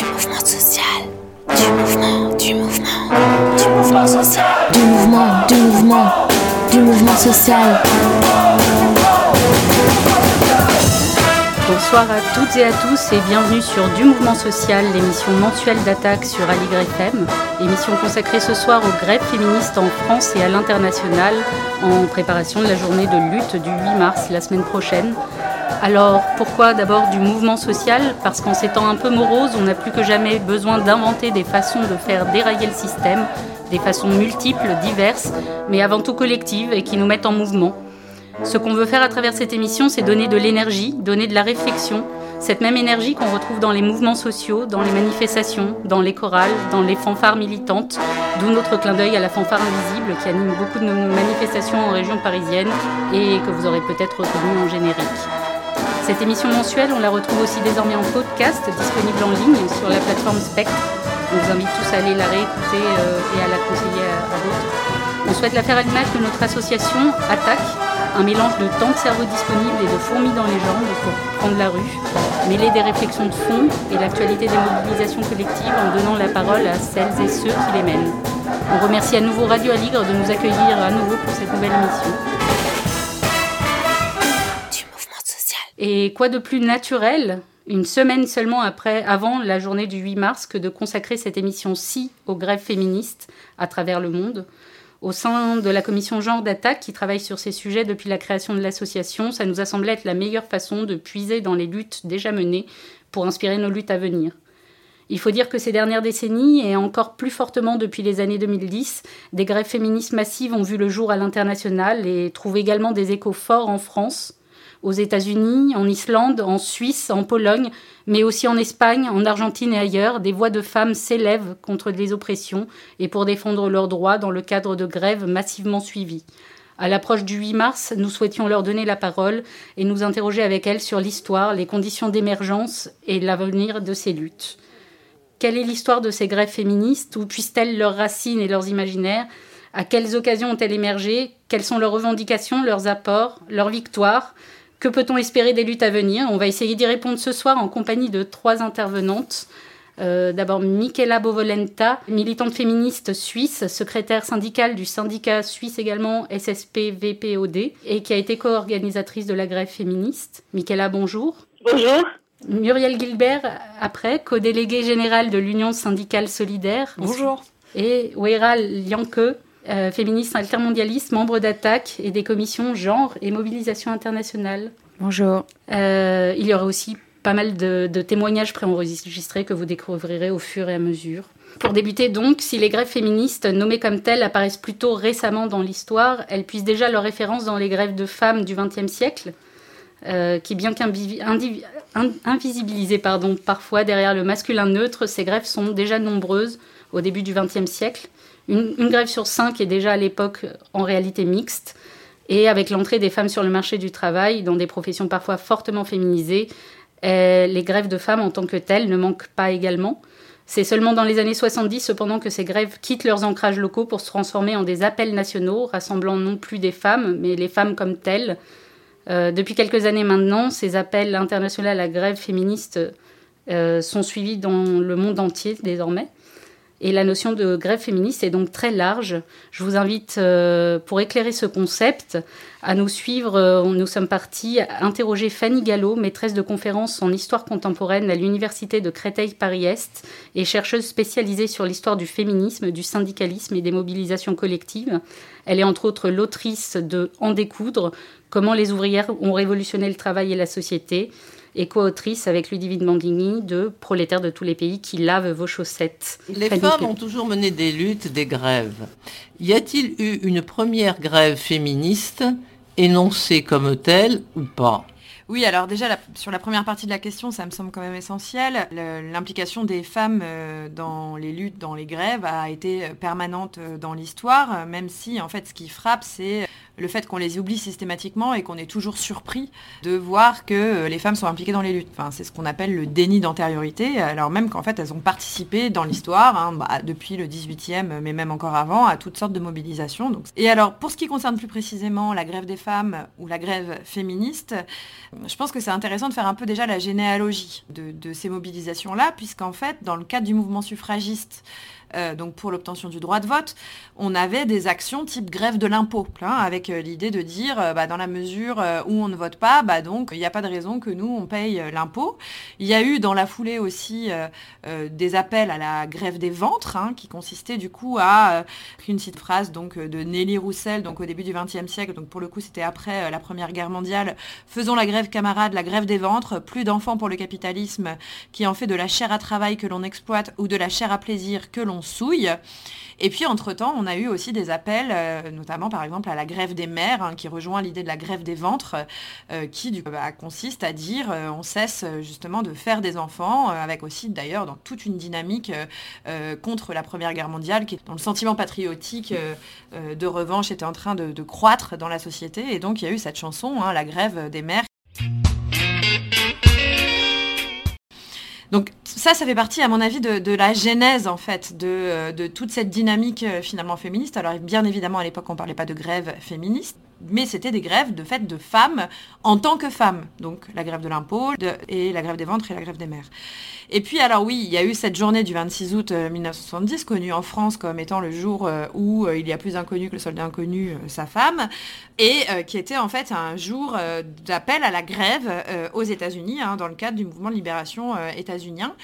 Du mouvement social. Du mouvement, du mouvement, du mouvement social. Du mouvement, du mouvement, du mouvement social. Bonsoir à toutes et à tous et bienvenue sur Du Mouvement Social, l'émission mensuelle d'attaque sur Aligre FM, émission consacrée ce soir aux grèves féministes en France et à l'international en préparation de la journée de lutte du 8 mars la semaine prochaine. Alors pourquoi d'abord du mouvement social? Parce qu'en ces temps un peu moroses, on n'a plus que jamais besoin d'inventer des façons de faire dérailler le système, des façons multiples, diverses, mais avant tout collectives et qui nous mettent en mouvement. Ce qu'on veut faire à travers cette émission, c'est donner de l'énergie, donner de la réflexion, cette même énergie qu'on retrouve dans les mouvements sociaux, dans les manifestations, dans les chorales, dans les fanfares militantes, d'où notre clin d'œil à la fanfare invisible qui anime beaucoup de nos manifestations en région parisienne et que vous aurez peut-être reconnu en générique. Cette émission mensuelle, on la retrouve aussi désormais en podcast, disponible en ligne sur la plateforme Spectre. On vous invite tous à aller la réécouter euh, et à la conseiller à, d'autres. On souhaite la faire à l'image de notre association Attaque, un mélange de temps de cerveau disponible et de fourmis dans les jambes pour prendre la rue, mêler des réflexions de fond et l'actualité des mobilisations collectives en donnant la parole à celles et ceux qui les mènent. On remercie à nouveau Radio Aligre de nous accueillir à nouveau pour cette nouvelle émission. Et quoi de plus naturel, une semaine seulement après, avant la journée du 8 mars, que de consacrer cette émission-ci aux grèves féministes à travers le monde? Au sein de la commission genre d'attaque qui travaille sur ces sujets depuis la création de l'association, ça nous a semblé être la meilleure façon de puiser dans les luttes déjà menées pour inspirer nos luttes à venir. Il faut dire que ces dernières décennies, et encore plus fortement depuis les années 2010, des grèves féministes massives ont vu le jour à l'international et trouvent également des échos forts en France, aux États-Unis, en Islande, en Suisse, en Pologne, mais aussi en Espagne, en Argentine et ailleurs, des voix de femmes s'élèvent contre les oppressions et pour défendre leurs droits dans le cadre de grèves massivement suivies. À l'approche du 8 mars, nous souhaitions leur donner la parole et nous interroger avec elles sur l'histoire, les conditions d'émergence et l'avenir de ces luttes. Quelle est l'histoire de ces grèves féministes? Où puissent-elles leurs racines et leurs imaginaires? À quelles occasions ont-elles émergé? Quelles sont leurs revendications, leurs apports, leurs victoires? Que peut-on espérer des luttes à venir? On va essayer d'y répondre ce soir en compagnie de trois intervenantes. Euh, d'abord, Michela Bovolenta, militante féministe suisse, secrétaire syndicale du syndicat suisse également SSP-VPOD et qui a été co-organisatrice de la grève féministe. Michela, bonjour. Bonjour. Muriel Gilbert, après, co-déléguée générale de l'Union syndicale solidaire. Bonjour. Et Weiral Lianke, euh, féministe altermondialiste, membre d'Attaque et des commissions genre et mobilisation internationale. Bonjour. Euh, il y aura aussi pas mal de, de témoignages préenregistrés que vous découvrirez au fur et à mesure. Pour débuter donc, si les grèves féministes nommées comme telles apparaissent plutôt récemment dans l'histoire, elles puissent déjà leur référence dans les grèves de femmes du XXe siècle, euh, qui bien qu'invisibilisées parfois derrière le masculin neutre, ces grèves sont déjà nombreuses au début du XXe siècle une, grève sur cinq est déjà à l'époque en réalité mixte. Et avec l'entrée des femmes sur le marché du travail, dans des professions parfois fortement féminisées, euh, les grèves de femmes en tant que telles ne manquent pas également. C'est seulement dans les années 70 cependant que ces grèves quittent leurs ancrages locaux pour se transformer en des appels nationaux, rassemblant non plus des femmes, mais les femmes comme telles. Euh, depuis quelques années maintenant, ces appels internationaux à la grève féministe euh, sont suivis dans le monde entier désormais. Et la notion de grève féministe est donc très large. Je vous invite, euh, pour éclairer ce concept, à nous suivre. Euh, nous sommes partis interroger Fanny Gallo, maîtresse de conférences en histoire contemporaine à l'Université de Créteil-Paris-Est et chercheuse spécialisée sur l'histoire du féminisme, du syndicalisme et des mobilisations collectives. Elle est entre autres l'autrice de En découdre, comment les ouvrières ont révolutionné le travail et la société et co-autrice avec Ludivine Manguigny de Prolétaires de tous les pays qui lavent vos chaussettes. Les femmes ont toujours mené des luttes, des grèves. Y a-t-il eu une première grève féministe énoncée comme telle ou pas? Oui, alors déjà, sur la première partie de la question, ça me semble quand même essentiel. L'implication des femmes euh, dans les luttes, dans les grèves, a été permanente euh, dans l'histoire, même si, en fait, ce qui frappe, c'est le fait qu'on les oublie systématiquement et qu'on est toujours surpris de voir que euh, les femmes sont impliquées dans les luttes. Enfin, c'est ce qu'on appelle le déni d'antériorité, alors même qu'en fait elles ont participé dans l'histoire, hein, bah, depuis le 18e, mais même encore avant, à toutes sortes de mobilisations. Et alors, pour ce qui concerne plus précisément la grève des femmes ou la grève féministe, je pense que c'est intéressant de faire un peu déjà la généalogie de, de ces mobilisations-là, puisqu'en fait, dans le cadre du mouvement suffragiste, euh, donc pour l'obtention du droit de vote, on avait des actions type grève de l'impôt, hein, avec euh, l'idée de dire, euh, bah, dans la mesure où on ne vote pas, bah, donc il n'y a pas de raison que nous, on paye l'impôt. Il y a eu dans la foulée aussi des appels à la grève des ventres, hein, qui consistait du coup à une petite phrase donc, de Nelly Roussel, donc au début du XXe siècle, donc pour le coup c'était après la Première Guerre mondiale, faisons la grève camarade, la grève des ventres, plus d'enfants pour le capitalisme qui en fait de la chair à travail que l'on exploite ou de la chair à plaisir que l'on souille. Et puis, entre-temps, on a eu aussi des appels, euh, notamment par exemple à la grève des mères, hein, qui rejoint l'idée de la grève des ventres, euh, qui bah, consiste à dire euh, on cesse justement de faire des enfants, avec aussi d'ailleurs dans toute une dynamique contre la Première Guerre mondiale, qui, dont le sentiment patriotique de revanche était en train de, croître dans la société. Et donc, il y a eu cette chanson, hein, la grève des mères. Donc ça, ça fait partie, à mon avis, de, la genèse, en fait, de, euh, toute cette dynamique euh, finalement féministe. Alors bien évidemment, à l'époque, on ne parlait pas de grève féministe, mais c'était des grèves de fait de femmes en tant que femmes. Donc la grève de l'impôt et la grève des ventres et la grève des mères. Et puis alors oui, il y a eu cette journée du 26 août 1970, euh, connue en France comme étant le jour euh, où euh, il y a plus inconnu que le soldat inconnu, sa femme, et qui était en fait un jour d'appel à la grève aux États-Unis, hein, dans le cadre du mouvement de libération états-unien.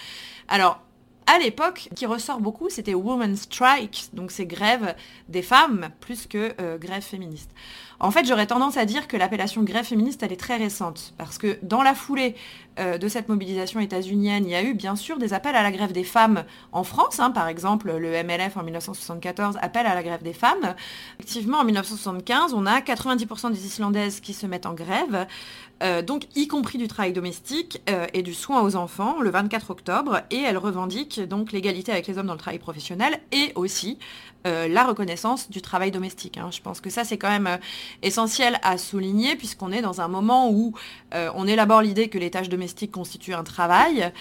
Alors, à l'époque, qui ressort beaucoup, c'était Women's Strike, donc c'est grève des femmes plus que grève féministe. En fait, j'aurais tendance à dire que l'appellation grève féministe, elle est très récente, parce que dans la foulée euh, de cette mobilisation états-unienne, il y a eu bien sûr des appels à la grève des femmes en France. Hein. par exemple, le MLF en 1974 appelle à la grève des femmes. Effectivement, en 1975, on a 90% des Islandaises qui se mettent en grève, euh, donc y compris du travail domestique euh, et du soin aux enfants, le 24 octobre, et elles revendiquent donc l'égalité avec les hommes dans le travail professionnel et aussi la reconnaissance du travail domestique. Hein. Je pense que ça, c'est quand même essentiel à souligner puisqu'on est dans un moment où on élabore l'idée que les tâches domestiques constitue un travail.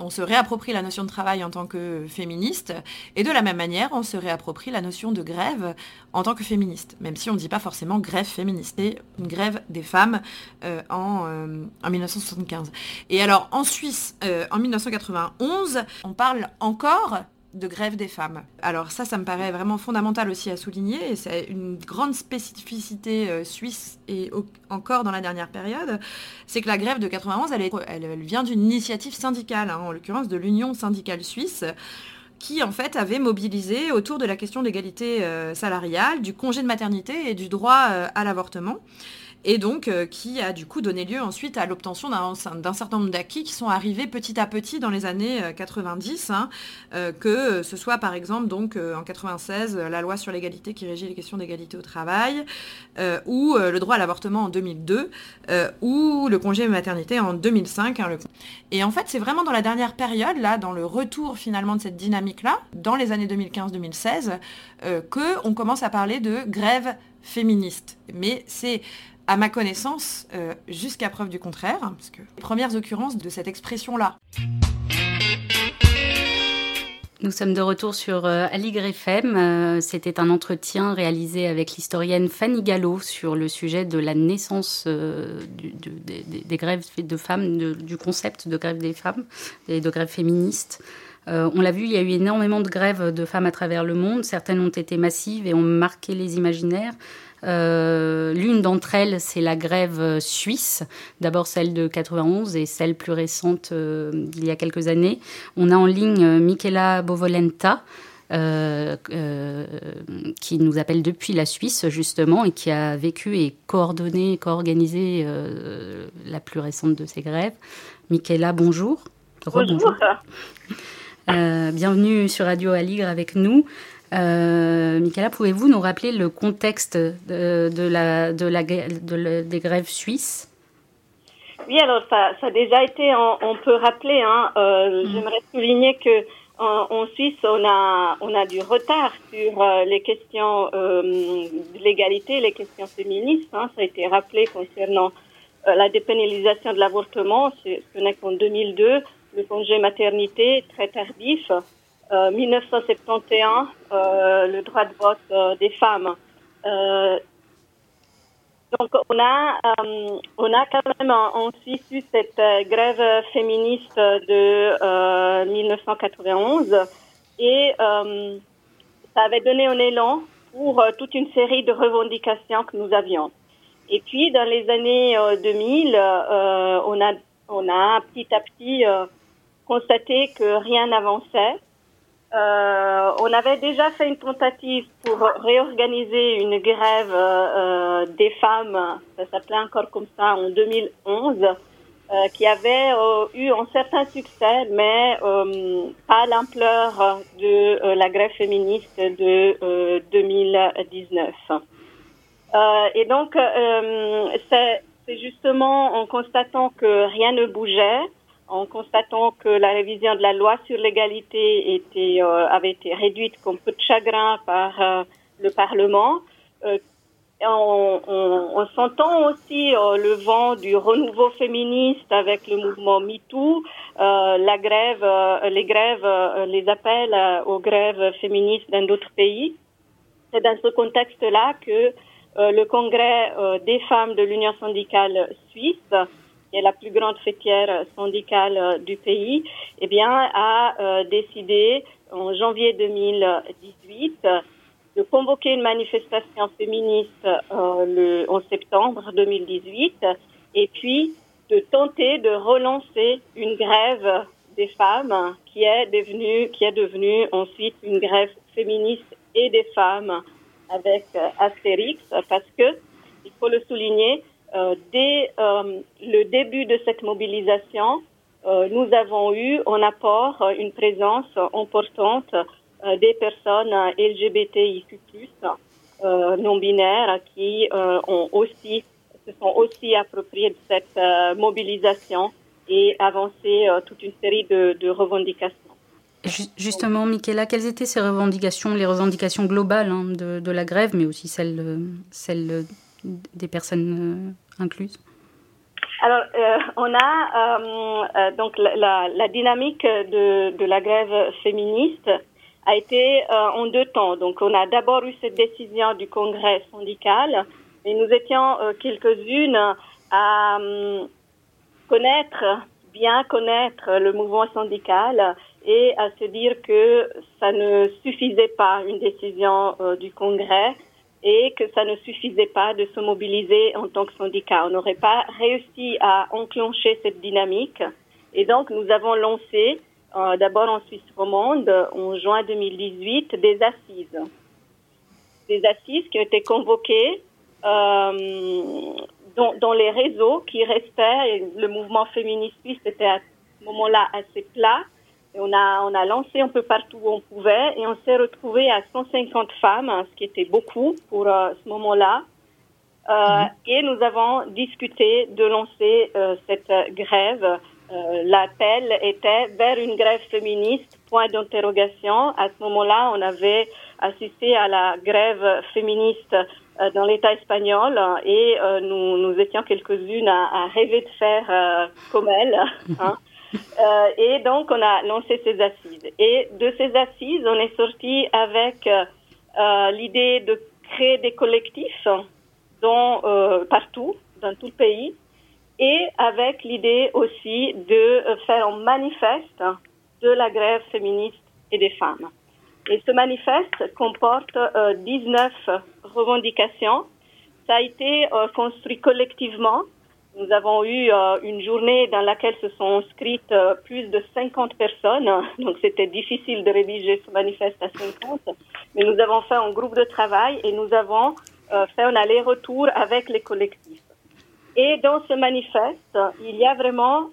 On se réapproprie la notion de travail en tant que féministe, et de la même manière, on se réapproprie la notion de grève en tant que féministe, même si on ne dit pas forcément grève féministe, c'est une grève des femmes euh, en, 1975. Euh, et alors en Suisse, euh, en 1991, on parle encore de grève des femmes. Alors ça, ça me paraît vraiment fondamental aussi à souligner, et c'est une grande spécificité euh, suisse et encore dans la dernière période, c'est que la grève de 91, elle, vient d'une initiative syndicale, hein, en l'occurrence de l'Union syndicale suisse, qui en fait avait mobilisé autour de la question de l'égalité euh, salariale, du congé de maternité et du droit euh, à l'avortement et donc euh, qui a du coup donné lieu ensuite à l'obtention d'un certain nombre d'acquis qui sont arrivés petit à petit dans les années 90, euh, hein, euh, que ce soit par exemple donc en 96 la loi sur l'égalité qui régit les questions d'égalité au travail, ou le droit à l'avortement en 2002, ou le congé maternité en 2005. Hein, et en fait c'est vraiment dans la dernière période, là, dans le retour finalement de cette dynamique-là, dans les années 2015-2016, que on commence à parler de grève féministe. Mais c'est à ma connaissance, euh, jusqu'à preuve du contraire, hein, parce que les premières occurrences de cette expression-là. Nous sommes de retour sur euh. Euh, c'était un entretien réalisé avec l'historienne Fanny Gallo sur le sujet de la naissance des, grèves de femmes, du concept de grève des femmes et de grève féministe. on l'a vu, il y a eu énormément de grèves de femmes à travers le monde. Certaines ont été massives et ont marqué les imaginaires. Euh, l'une d'entre elles, c'est la grève suisse, d'abord celle de 91 et celle plus récente euh, d'il y a quelques années. On a en ligne euh, Michela Bovolenta. qui nous appelle depuis la Suisse justement et qui a vécu et coordonné, co-organisé la plus récente de ces grèves. Michaela, bonjour. Bonjour. bienvenue sur Radio Aligre avec nous. Euh, Michaela, pouvez-vous nous rappeler le contexte de, la, de la, des grèves suisses? Oui, alors ça, ça, a déjà été, on, peut rappeler, hein, euh, mm. j'aimerais souligner que en Suisse, on a, on a du retard sur euh, les questions euh, de l'égalité, les questions féministes. Hein. Ça a été rappelé concernant euh, la dépénalisation de l'avortement. Ce n'est qu'en 2002, le congé maternité très tardif. 1971, le droit de vote des femmes. Donc on a euh, on a quand même en, Suisse eu cette euh, grève féministe de 1991 euh, et ça avait donné un élan pour toute une série de revendications que nous avions. Et puis dans les années 2000, on a on a petit à petit constaté que rien n'avançait euh, on avait déjà fait une tentative pour réorganiser une grève euh, des femmes, ça s'appelait encore comme ça, en 2011, euh, qui avait eu un certain succès, mais pas l'ampleur de la grève féministe de 2019. et donc, c'est justement en constatant que rien ne bougeait, en constatant que la révision de la loi sur l'égalité était, euh, avait été réduite comme peu de chagrin par euh, le Parlement. Euh, en, en, sentant aussi le vent du renouveau féministe avec le mouvement MeToo, la grève, les grèves, les appels aux grèves féministes dans d'autres pays. C'est dans ce contexte-là que le Congrès des femmes de l'Union syndicale suisse qui est la plus grande fêtière syndicale euh, du pays, eh bien, a euh, décidé en janvier 2018 de convoquer une manifestation féministe euh, en septembre 2018 et puis de tenter de relancer une grève des femmes qui est devenue qui est devenue ensuite une grève féministe et des femmes avec Astérix parce que il faut le souligner euh, dès euh, le début de cette mobilisation, euh, nous avons eu en apport une présence importante des personnes LGBTIQ+, non binaires, qui se sont aussi appropriés de cette mobilisation et avancé toute une série de, revendications. Justement, Michaela, quelles étaient ces revendications, les revendications globales hein, de, la grève, mais aussi celles des personnes incluses alors, euh, on a euh, euh, donc la, dynamique de, la grève féministe a été en deux temps. Donc, on a d'abord eu cette décision du Congrès syndical, et nous étions quelques-unes à connaître, bien connaître le mouvement syndical et à se dire que ça ne suffisait pas une décision du Congrès et que ça ne suffisait pas de se mobiliser en tant que syndicat. On n'aurait pas réussi à enclencher cette dynamique. Et donc, nous avons lancé, euh, d'abord en Suisse romande, en juin 2018, des assises. Des assises qui ont été convoquées euh, dans, les réseaux qui restaient. Le mouvement féministe suisse était à ce moment-là assez plat on a, on a lancé un peu partout où on pouvait et on s'est retrouvé à 150 femmes, ce qui était beaucoup pour euh, ce moment-là. Euh, mhm. Et nous avons discuté de lancer euh, cette grève. L'appel était vers une grève féministe, point d'interrogation. À ce moment-là, on avait assisté à la grève féministe dans l'État espagnol et nous, nous étions quelques-unes à, à, rêver de faire comme elle. Hein. Euh, et donc, on a lancé ces assises. Et de ces assises, on est sorti avec euh, l'idée de créer des collectifs dans, euh, partout, dans tout le pays, et avec l'idée aussi de faire un manifeste de la grève féministe et des femmes. Et ce manifeste comporte 19 revendications. Ça a été construit collectivement nous avons eu euh, une journée dans laquelle se sont inscrites euh, plus de 50 personnes, donc c'était difficile de rédiger ce manifeste à 50, mais nous avons fait un groupe de travail et nous avons euh, fait un aller-retour avec les collectifs. Et dans ce manifeste, il y a vraiment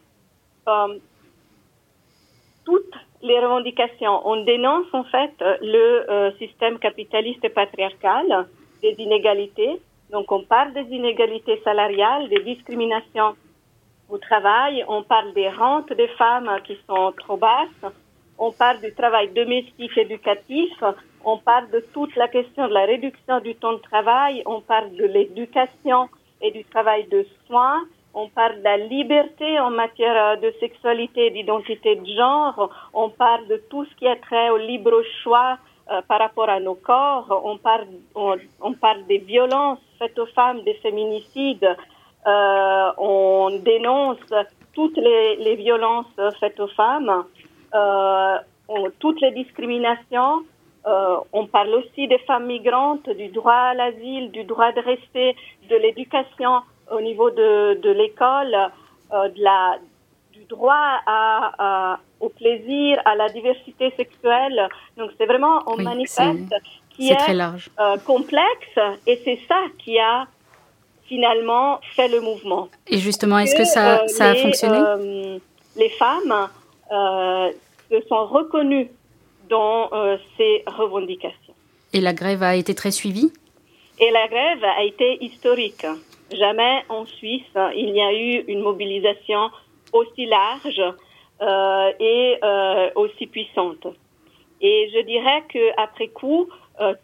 toutes les revendications. On dénonce en fait le système capitaliste et patriarcal, des inégalités, donc on parle des inégalités salariales, des discriminations au travail, on parle des rentes des femmes qui sont trop basses, on parle du travail domestique éducatif, on parle de toute la question de la réduction du temps de travail, on parle de l'éducation et du travail de soins, on parle de la liberté en matière de sexualité et d'identité de genre, on parle de tout ce qui a trait au libre choix euh, par rapport à nos corps, on parle, des violences faites aux femmes, des féminicides, euh, on dénonce toutes les, violences faites aux femmes, euh, toutes les discriminations. On parle aussi des femmes migrantes, du droit à l'asile, du droit de rester, de l'éducation au niveau de, de l'école, de la, droit à, au plaisir, à la diversité sexuelle. Donc c'est vraiment un manifeste qui est, euh, complexe et c'est ça qui a finalement fait le mouvement. Et justement, est-ce que ça, ça a fonctionné? Les femmes se sont reconnues dans euh, ces revendications. Et la grève a été très suivie? Et la grève a été historique. Jamais en Suisse il n'y a eu une mobilisation aussi large euh, et euh, aussi puissante. Et je dirais qu'après coup,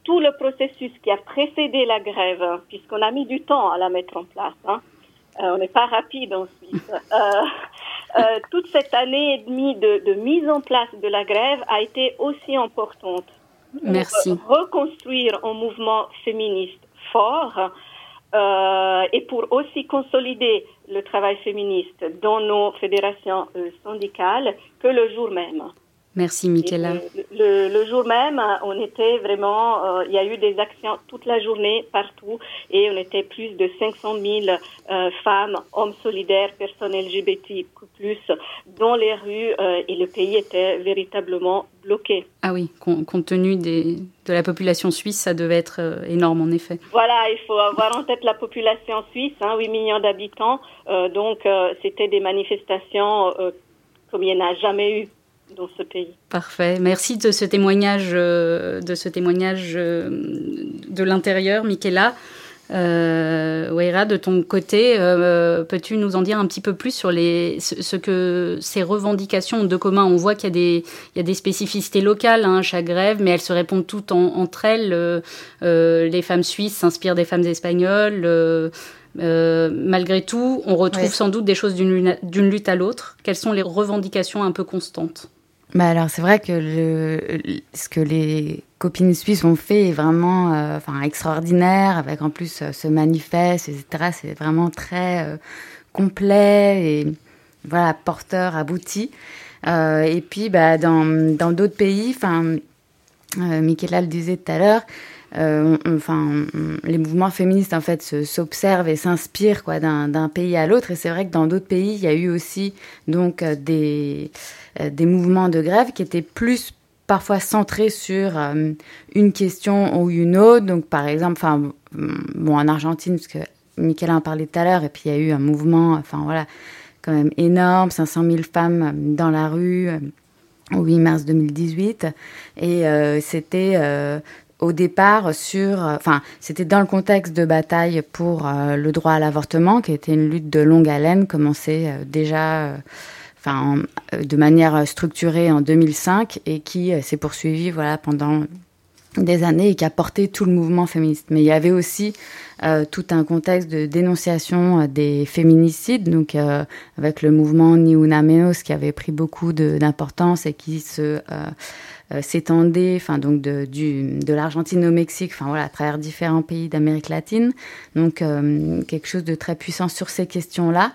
tout le processus qui a précédé la grève, puisqu'on a mis du temps à la mettre en place, hein, on n'est pas rapide en Suisse. Euh, toute cette année et demie de, mise en place de la grève a été aussi importante. Merci. Pour reconstruire un mouvement féministe fort euh, et pour aussi consolider le travail féministe dans nos fédérations euh, syndicales que le jour même. Merci, Michaela. Le, jour même, on était vraiment, euh, il y a eu des actions toute la journée partout et on était plus de 500 000 euh, femmes, hommes solidaires, personnes LGBT, plus dans les rues euh, et le pays était véritablement bloqué. Ah oui, compte tenu des, de la population suisse, ça devait être énorme en effet. Voilà, il faut avoir en tête la population suisse, hein, 8 millions d'habitants, donc c'était des manifestations comme il n'y en a jamais eu dans ce pays. Parfait. Merci de ce témoignage, euh, de ce témoignage euh, de l'intérieur, Michaela. Euh, de ton côté, euh, peux-tu nous en dire un petit peu plus sur les, ce, que ces revendications ont de commun? On voit qu'il y, a des, il y a des spécificités locales à hein, chaque grève, mais elles se répondent toutes entre elles. les femmes suisses s'inspirent des femmes espagnoles. malgré tout, on retrouve sans doute des choses d'une lutte à l'autre. Quelles sont les revendications un peu constantes? Bah alors c'est vrai que le, ce que les copines suisses ont fait est vraiment euh, enfin extraordinaire avec en plus euh, ce manifeste etc c'est vraiment très euh, complet et voilà porteur abouti. Et puis bah dans dans d'autres pays enfin Michaela le disait tout à l'heure enfin, les mouvements féministes en fait s'observent et s'inspirent quoi d'un pays à l'autre. Et c'est vrai que dans d'autres pays, il y a eu aussi donc des euh, des mouvements de grève qui étaient plus parfois centrés sur euh, une question ou une autre. Donc, par exemple, enfin, bon, en Argentine, parce que Michael en parlait tout à l'heure, et puis il y a eu un mouvement, enfin voilà, quand même énorme, 500 000 femmes dans la rue euh, au 8 mars 2018. Et c'était au départ sur, enfin, c'était dans le contexte de bataille pour le droit à l'avortement, qui était une lutte de longue haleine, commencée déjà euh, de manière structurée en 2005 et qui euh, s'est poursuivie voilà, pendant des années et qui a porté tout le mouvement féministe. Mais il y avait aussi euh, tout un contexte de dénonciation des féminicides, donc avec le mouvement Ni Una qui avait pris beaucoup d'importance et qui se s'étendait, enfin donc de, du, de l'Argentine au Mexique, enfin voilà, à travers différents pays d'Amérique latine. Donc quelque chose de très puissant sur ces questions-là.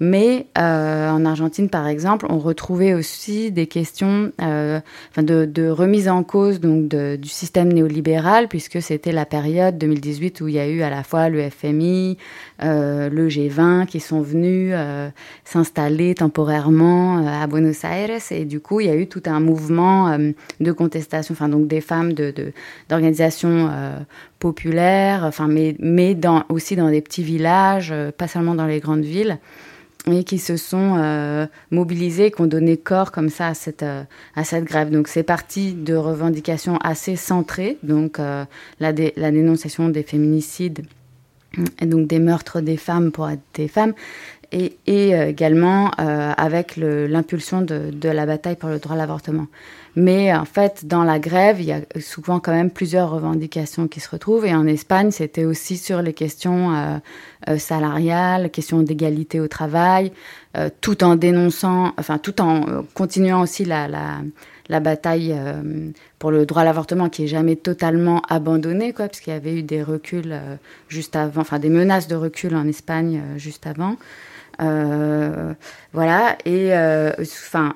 Mais euh, en Argentine, par exemple, on retrouvait aussi des questions euh, de, de, remise en cause donc de, du système néolibéral, puisque c'était la période 2018 où il y a eu à la fois le FMI, euh, le G20 qui sont venus euh, s'installer temporairement euh, à Buenos Aires, et du coup, il y a eu tout un mouvement euh, de contestation, enfin donc des femmes de d'organisations populaires, enfin mais mais dans, aussi dans des petits villages, pas seulement dans les grandes villes et qui se sont euh, mobilisés, qui ont donné corps comme ça à cette, euh, à cette grève. Donc c'est parti de revendications assez centrées, donc euh, la, dénonciation des féminicides donc des meurtres des femmes pour être des femmes, et, également avec l'impulsion de, la bataille pour le droit à l'avortement. Mais en fait, dans la grève, il y a souvent quand même plusieurs revendications qui se retrouvent. Et en Espagne, c'était aussi sur les questions euh, euh, salariales, questions d'égalité au travail, euh, tout en dénonçant, enfin tout en continuant aussi la, la, bataille pour le droit à l'avortement qui est jamais totalement abandonnée, quoi, parce qu'il y avait eu des reculs juste avant, enfin des menaces de recul en Espagne juste avant. voilà, et enfin,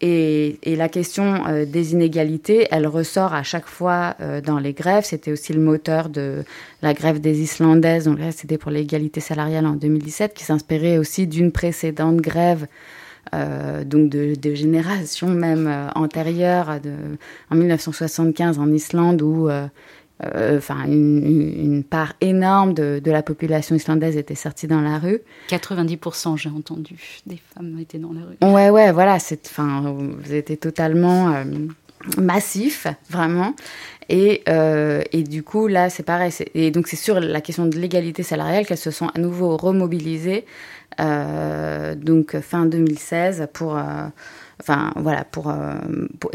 et, la question euh, des inégalités, elle ressort à chaque fois euh, dans les grèves. C'était aussi le moteur de la grève des Islandaises, donc c'était pour l'égalité salariale en 2017, qui s'inspirait aussi d'une précédente grève, euh, donc de, de, génération même antérieure, de, en 1975 en Islande, où euh, enfin une, part énorme de, la population islandaise était sortie dans la rue. 90% j'ai entendu des femmes étaient dans la rue. Ouais ouais voilà, c'est enfin vous étiez totalement euh, massif vraiment. Et, euh, et, du coup, là, c'est pareil. Et donc, c'est sur la question de l'égalité salariale qu'elles se sont à nouveau remobilisées, donc fin 2016, pour, enfin, voilà, pour,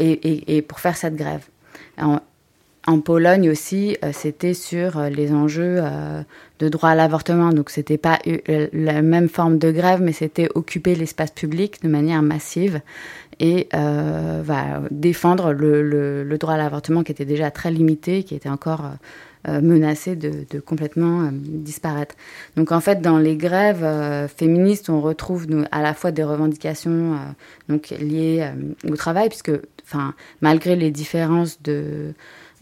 et, et, pour faire cette grève. En Pologne aussi, euh, c'était sur euh, les enjeux euh, de droit à l'avortement. Donc, c'était pas la même forme de grève, mais c'était occuper l'espace public de manière massive et défendre le, droit à l'avortement qui était déjà très limité, qui était encore menacé de, complètement disparaître. Donc, en fait, dans les grèves féministes, on retrouve à la fois des revendications donc liées au travail, puisque, enfin, malgré les différences de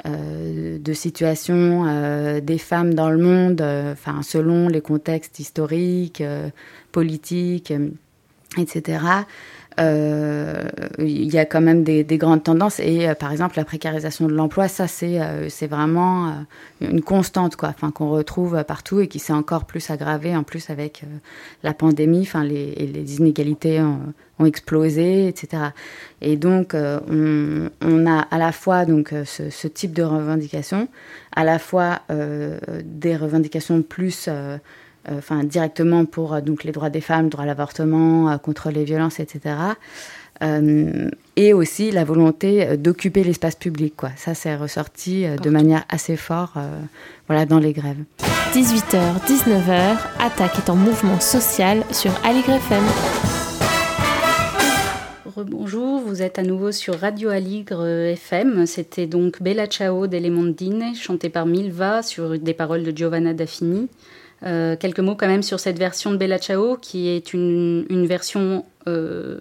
euh, de situation euh, des femmes dans le monde, euh, selon les contextes historiques, politiques, etc. Il y a quand même des, grandes tendances et par exemple la précarisation de l'emploi, ça c'est c'est vraiment une constante quoi, enfin qu'on retrouve partout et qui s'est encore plus aggravé en plus avec la pandémie, enfin les, les inégalités ont explosé, etc. Et donc, euh, on, on, a à la fois donc euh, ce, ce, type de revendications, à la fois euh, des revendications plus, euh, enfin directement pour donc les droits des femmes, le droit à l'avortement, contre les violences, etc. et aussi la volonté d'occuper l'espace public, quoi. Ça, c'est ressorti de manière assez forte, voilà, dans les grèves. 18h, 19h, Attaque est en mouvement social sur Aligre FM bonjour, vous êtes à nouveau sur Radio Aligre euh, FM. C'était donc Bella Ciao d'Elemondine, chanté par Milva sur des paroles de Giovanna Daffini. Euh, quelques mots quand même sur cette version de Bella Ciao, qui est une, version euh,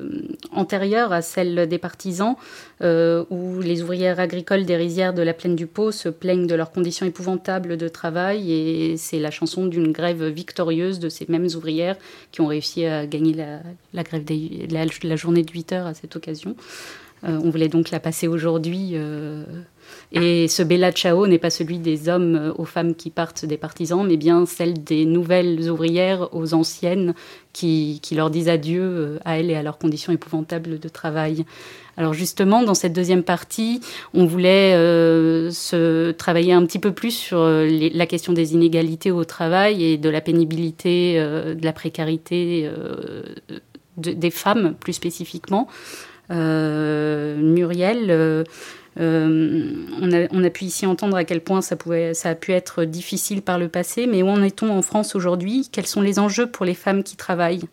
antérieure à celle des partisans, euh, où les ouvrières agricoles des rizières de la plaine du Pau se plaignent de leurs conditions épouvantables de travail, et c'est la chanson d'une grève victorieuse de ces mêmes ouvrières qui ont réussi à gagner la, grève la, journée de 8 heures à cette occasion. on voulait donc la passer aujourd'hui et ce Bella Ciao n'est pas celui des hommes euh, aux femmes qui partent des partisans, mais bien celle des nouvelles ouvrières aux anciennes qui, qui leur disent adieu euh, à elles et à leurs conditions épouvantables de travail. Alors justement, dans cette deuxième partie, on voulait euh, se travailler un petit peu plus sur la question des inégalités au travail et de la pénibilité, de la précarité des femmes plus spécifiquement. Muriel euh, on, a, pu ici entendre à quel point ça, pouvait, ça a pu être difficile par le passé, mais où en est-on en France aujourd'hui? Quels sont les enjeux pour les femmes qui travaillent?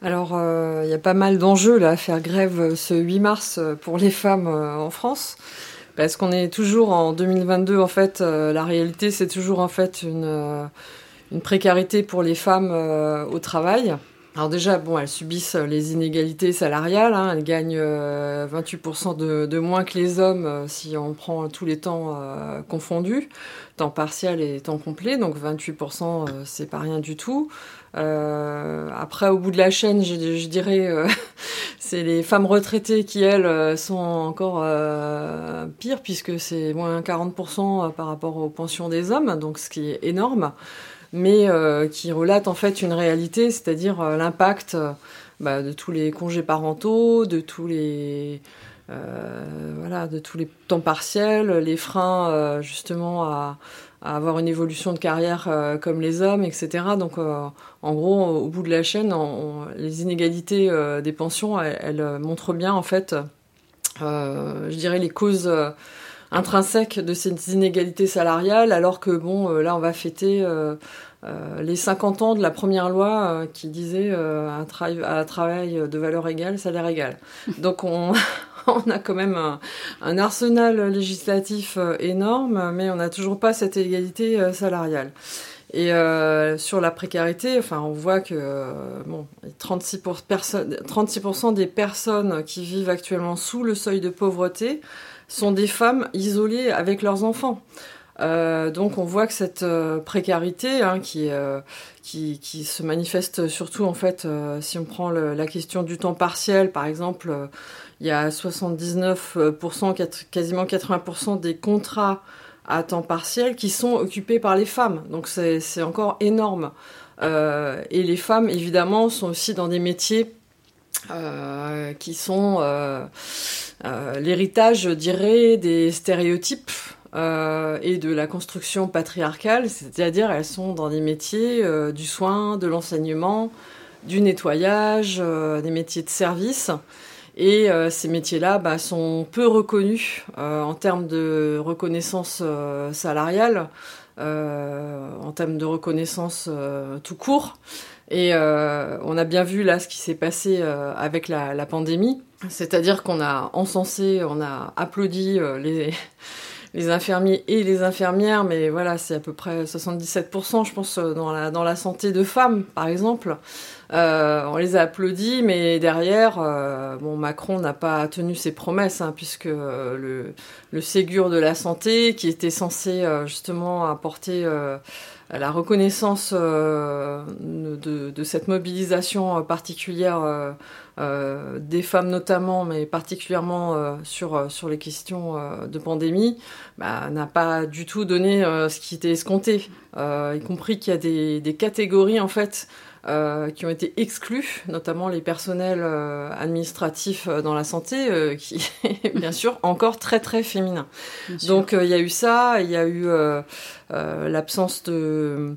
Alors, euh, il y a pas mal d'enjeux là à faire grève ce 8 mars pour les femmes euh, en France, parce qu'on est toujours en 2022. En fait, la réalité, c'est toujours en fait une, une précarité pour les femmes au travail. Alors déjà, bon, elles subissent les inégalités salariales. Hein. elles gagnent 28% euh, de, moins que les hommes euh, si on prend tous les temps euh, confondus, temps partiel et temps complet. Donc 28%, c'est pas rien du tout. après, au bout de la chaîne, je, dirais, c'est les femmes retraitées qui, elles, sont encore pires puisque c'est moins 40% par rapport aux pensions des hommes, donc ce qui est énorme mais euh, qui relate en fait une réalité, c'est-à-dire euh, l'impact euh, bah, de tous les congés parentaux, de tous les voilà, de tous les temps partiels, les freins justement à, avoir une évolution de carrière comme les hommes, etc. Donc, en gros, au bout de la chaîne, les inégalités des pensions, elles, montrent bien en fait, je dirais, les causes intrinsèque de ces inégalités salariales, alors que bon, euh, là, on va fêter euh, euh, les 50 ans de la première loi qui disait un, travail de valeur égale, salaire égal. Donc on, on a quand même un, arsenal législatif énorme, mais on n'a toujours pas cette égalité salariale. Et sur la précarité, enfin, on voit que bon, 36%, pour 36 des personnes qui vivent actuellement sous le seuil de pauvreté sont des femmes isolées avec leurs enfants. Euh, donc on voit que cette euh, précarité hein, qui, euh, qui, qui, se manifeste surtout en fait si on prend la question du temps partiel par exemple il y a 79% quasiment 80% des contrats à temps partiel qui sont occupés par les femmes donc c'est encore énorme et les femmes évidemment sont aussi dans des métiers euh, qui sont euh, euh, l'héritage, je dirais, des stéréotypes et de la construction patriarcale, c'est-à-dire elles sont dans des métiers du soin, de l'enseignement, du nettoyage, des métiers de service. Et ces métiers-là bah, sont peu reconnus en termes de reconnaissance salariale, en termes de reconnaissance tout court. Et euh, on a bien vu là ce qui s'est passé euh, avec la, la pandémie, c'est-à-dire qu'on a encensé, on a applaudi euh, les, les infirmiers et les infirmières, mais voilà, c'est à peu près 77%, je pense, dans la, dans la santé de femmes, par exemple. Euh, on les a applaudis, mais derrière, euh, bon, Macron n'a pas tenu ses promesses, hein, puisque le, le Ségur de la santé, qui était censé justement apporter la reconnaissance euh, de, cette mobilisation particulière euh, euh, des femmes notamment, mais particulièrement sur, sur les questions de pandémie, bah, n'a pas du tout donné ce qui était escompté, y compris qu'il y a des, des catégories en fait euh, qui ont été exclus, notamment les personnels euh, administratifs euh, dans la santé, qui est bien sûr encore très très féminin. Donc il y a eu ça, il y a eu l'absence de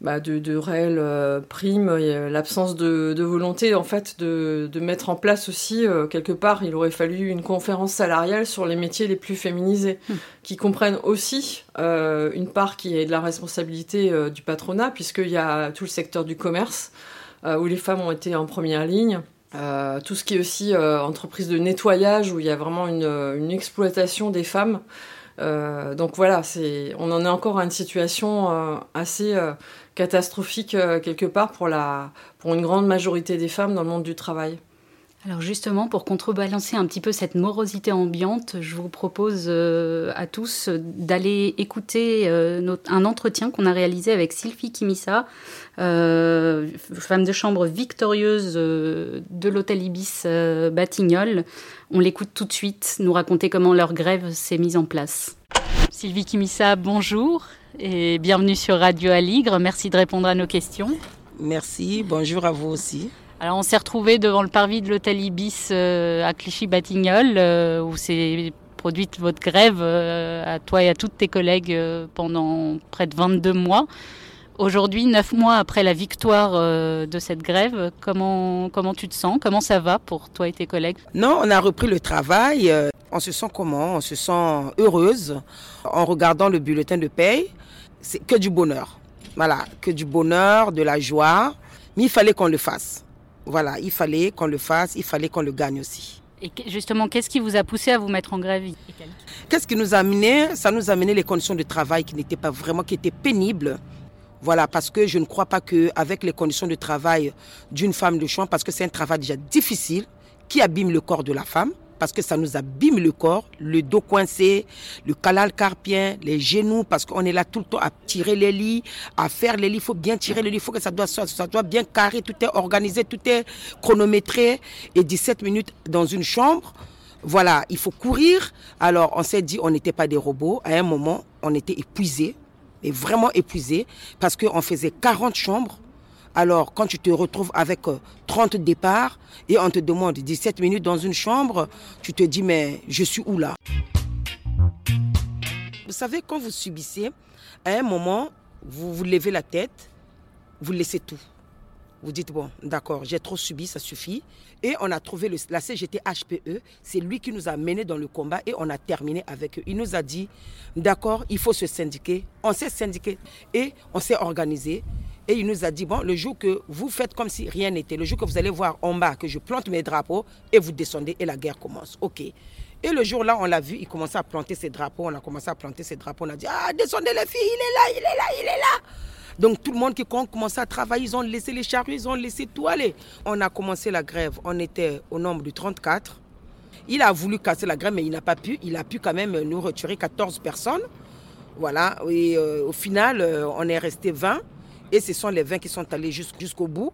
bah, de, de réelles euh, primes, l'absence de, de, volonté en fait de, de mettre en place aussi euh, quelque part, il aurait fallu une conférence salariale sur les métiers les plus féminisés, hmm. qui comprennent aussi euh, une part qui est de la responsabilité du patronat, puisqu'il y a tout le secteur du commerce où les femmes ont été en première ligne. tout ce qui est aussi entreprise de nettoyage où il y a vraiment une, une exploitation des femmes. Donc voilà, c'est, on en est encore à une situation assez catastrophique euh, quelque part pour, la, pour une grande majorité des femmes dans le monde du travail. Alors justement, pour contrebalancer un petit peu cette morosité ambiante, je vous propose euh, à tous d'aller écouter euh, un entretien qu'on a réalisé avec Sylvie Kimissa, femme de chambre victorieuse de l'hôtel Ibis Batignolles. On l'écoute tout de suite, nous raconter comment leur grève s'est mise en place. Sylvie Kimissa, bonjour et bienvenue sur Radio Aligre. Merci de répondre à nos questions. Merci, bonjour à vous aussi. Alors on s'est retrouvé devant le parvis de l'hôtel Ibis euh, à Clichy-Batignolles euh, où s'est produite votre grève euh, à toi et à toutes tes collègues pendant près de 22 mois. Aujourd'hui, neuf mois après la victoire de cette grève, comment, comment tu te sens? Comment ça va pour toi et tes collègues? Non, on a repris le travail. On se sent comment? On se sent heureuse en regardant le bulletin de paye c'est que du bonheur. Voilà, que du bonheur, de la joie. Mais il fallait qu'on le fasse. Voilà, il fallait qu'on le fasse, il fallait qu'on le gagne aussi. Et justement, qu'est-ce qui vous a poussé à vous mettre en grève Qu'est-ce qui nous a amené? Ça nous a amené les conditions de travail qui n'étaient pas vraiment, qui étaient pénibles. Voilà, parce que je ne crois pas qu'avec les conditions de travail d'une femme de chambre, parce que c'est un travail déjà difficile, qui abîme le corps de la femme, parce que ça nous abîme le corps, le dos coincé, le canal carpien, les genoux, parce qu'on est là tout le temps à tirer les lits, à faire les lits. Il faut bien tirer les lits, il faut que ça doit, bien carré, tout est organisé, tout est chronométré. Et 17 minutes dans une chambre, voilà, il faut courir. Alors on s'est dit, on n'était pas des robots. À un moment, on était épuisés, et vraiment épuisés, parce qu'on faisait 40 chambres Alors, quand tu te retrouves avec 30 départs et on te demande 17 minutes dans une chambre, tu te dis, mais je suis où là? Vous savez, quand vous subissez, à un moment, vous vous levez la tête, vous laissez tout. Vous dites, bon, d'accord, j'ai trop subi, ça suffit. Et on a trouvé le, la CGT HPE, c'est lui qui nous a menés dans le combat et on a terminé avec eux. Il nous a dit, d'accord, il faut se syndiquer. On s'est syndiqué et on s'est organisé. Et il nous a dit, bon, le jour que vous faites comme si rien n'était, le jour que vous allez voir en bas que je plante mes drapeaux et vous descendez et la guerre commence. OK. Et le jour-là, on l'a vu, il commençait à planter ses drapeaux. On a commencé à planter ses drapeaux. On a dit, ah, descendez les filles, il est là, il est là, il est là. Donc tout le monde qui commençait à travailler, ils ont laissé les charrues, ils ont laissé tout aller. On a commencé la grève, on était au nombre de 34. Il a voulu casser la grève, mais il n'a pas pu. Il a pu quand même nous retirer 14 personnes. Voilà, et euh, au final, euh, on est resté 20. Et ce sont les 20 qui sont allés jusqu'au bout.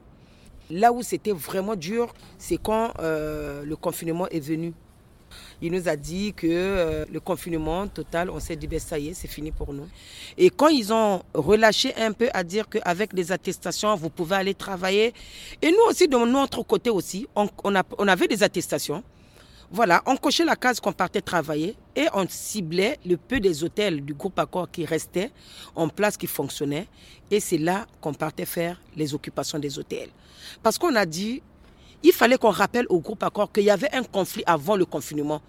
Là où c'était vraiment dur, c'est quand euh, le confinement est venu. Il nous a dit que euh, le confinement total, on s'est dit, ben, ça y est, c'est fini pour nous. Et quand ils ont relâché un peu à dire qu'avec des attestations, vous pouvez aller travailler. Et nous aussi, de notre côté aussi, on, on avait des attestations. Voilà, on cochait la case qu'on partait travailler et on ciblait le peu des hôtels du groupe Accord qui restaient en place, qui fonctionnaient. Et c'est là qu'on partait faire les occupations des hôtels. Parce qu'on a dit, il fallait qu'on rappelle au groupe Accord qu'il y avait un conflit avant le confinement.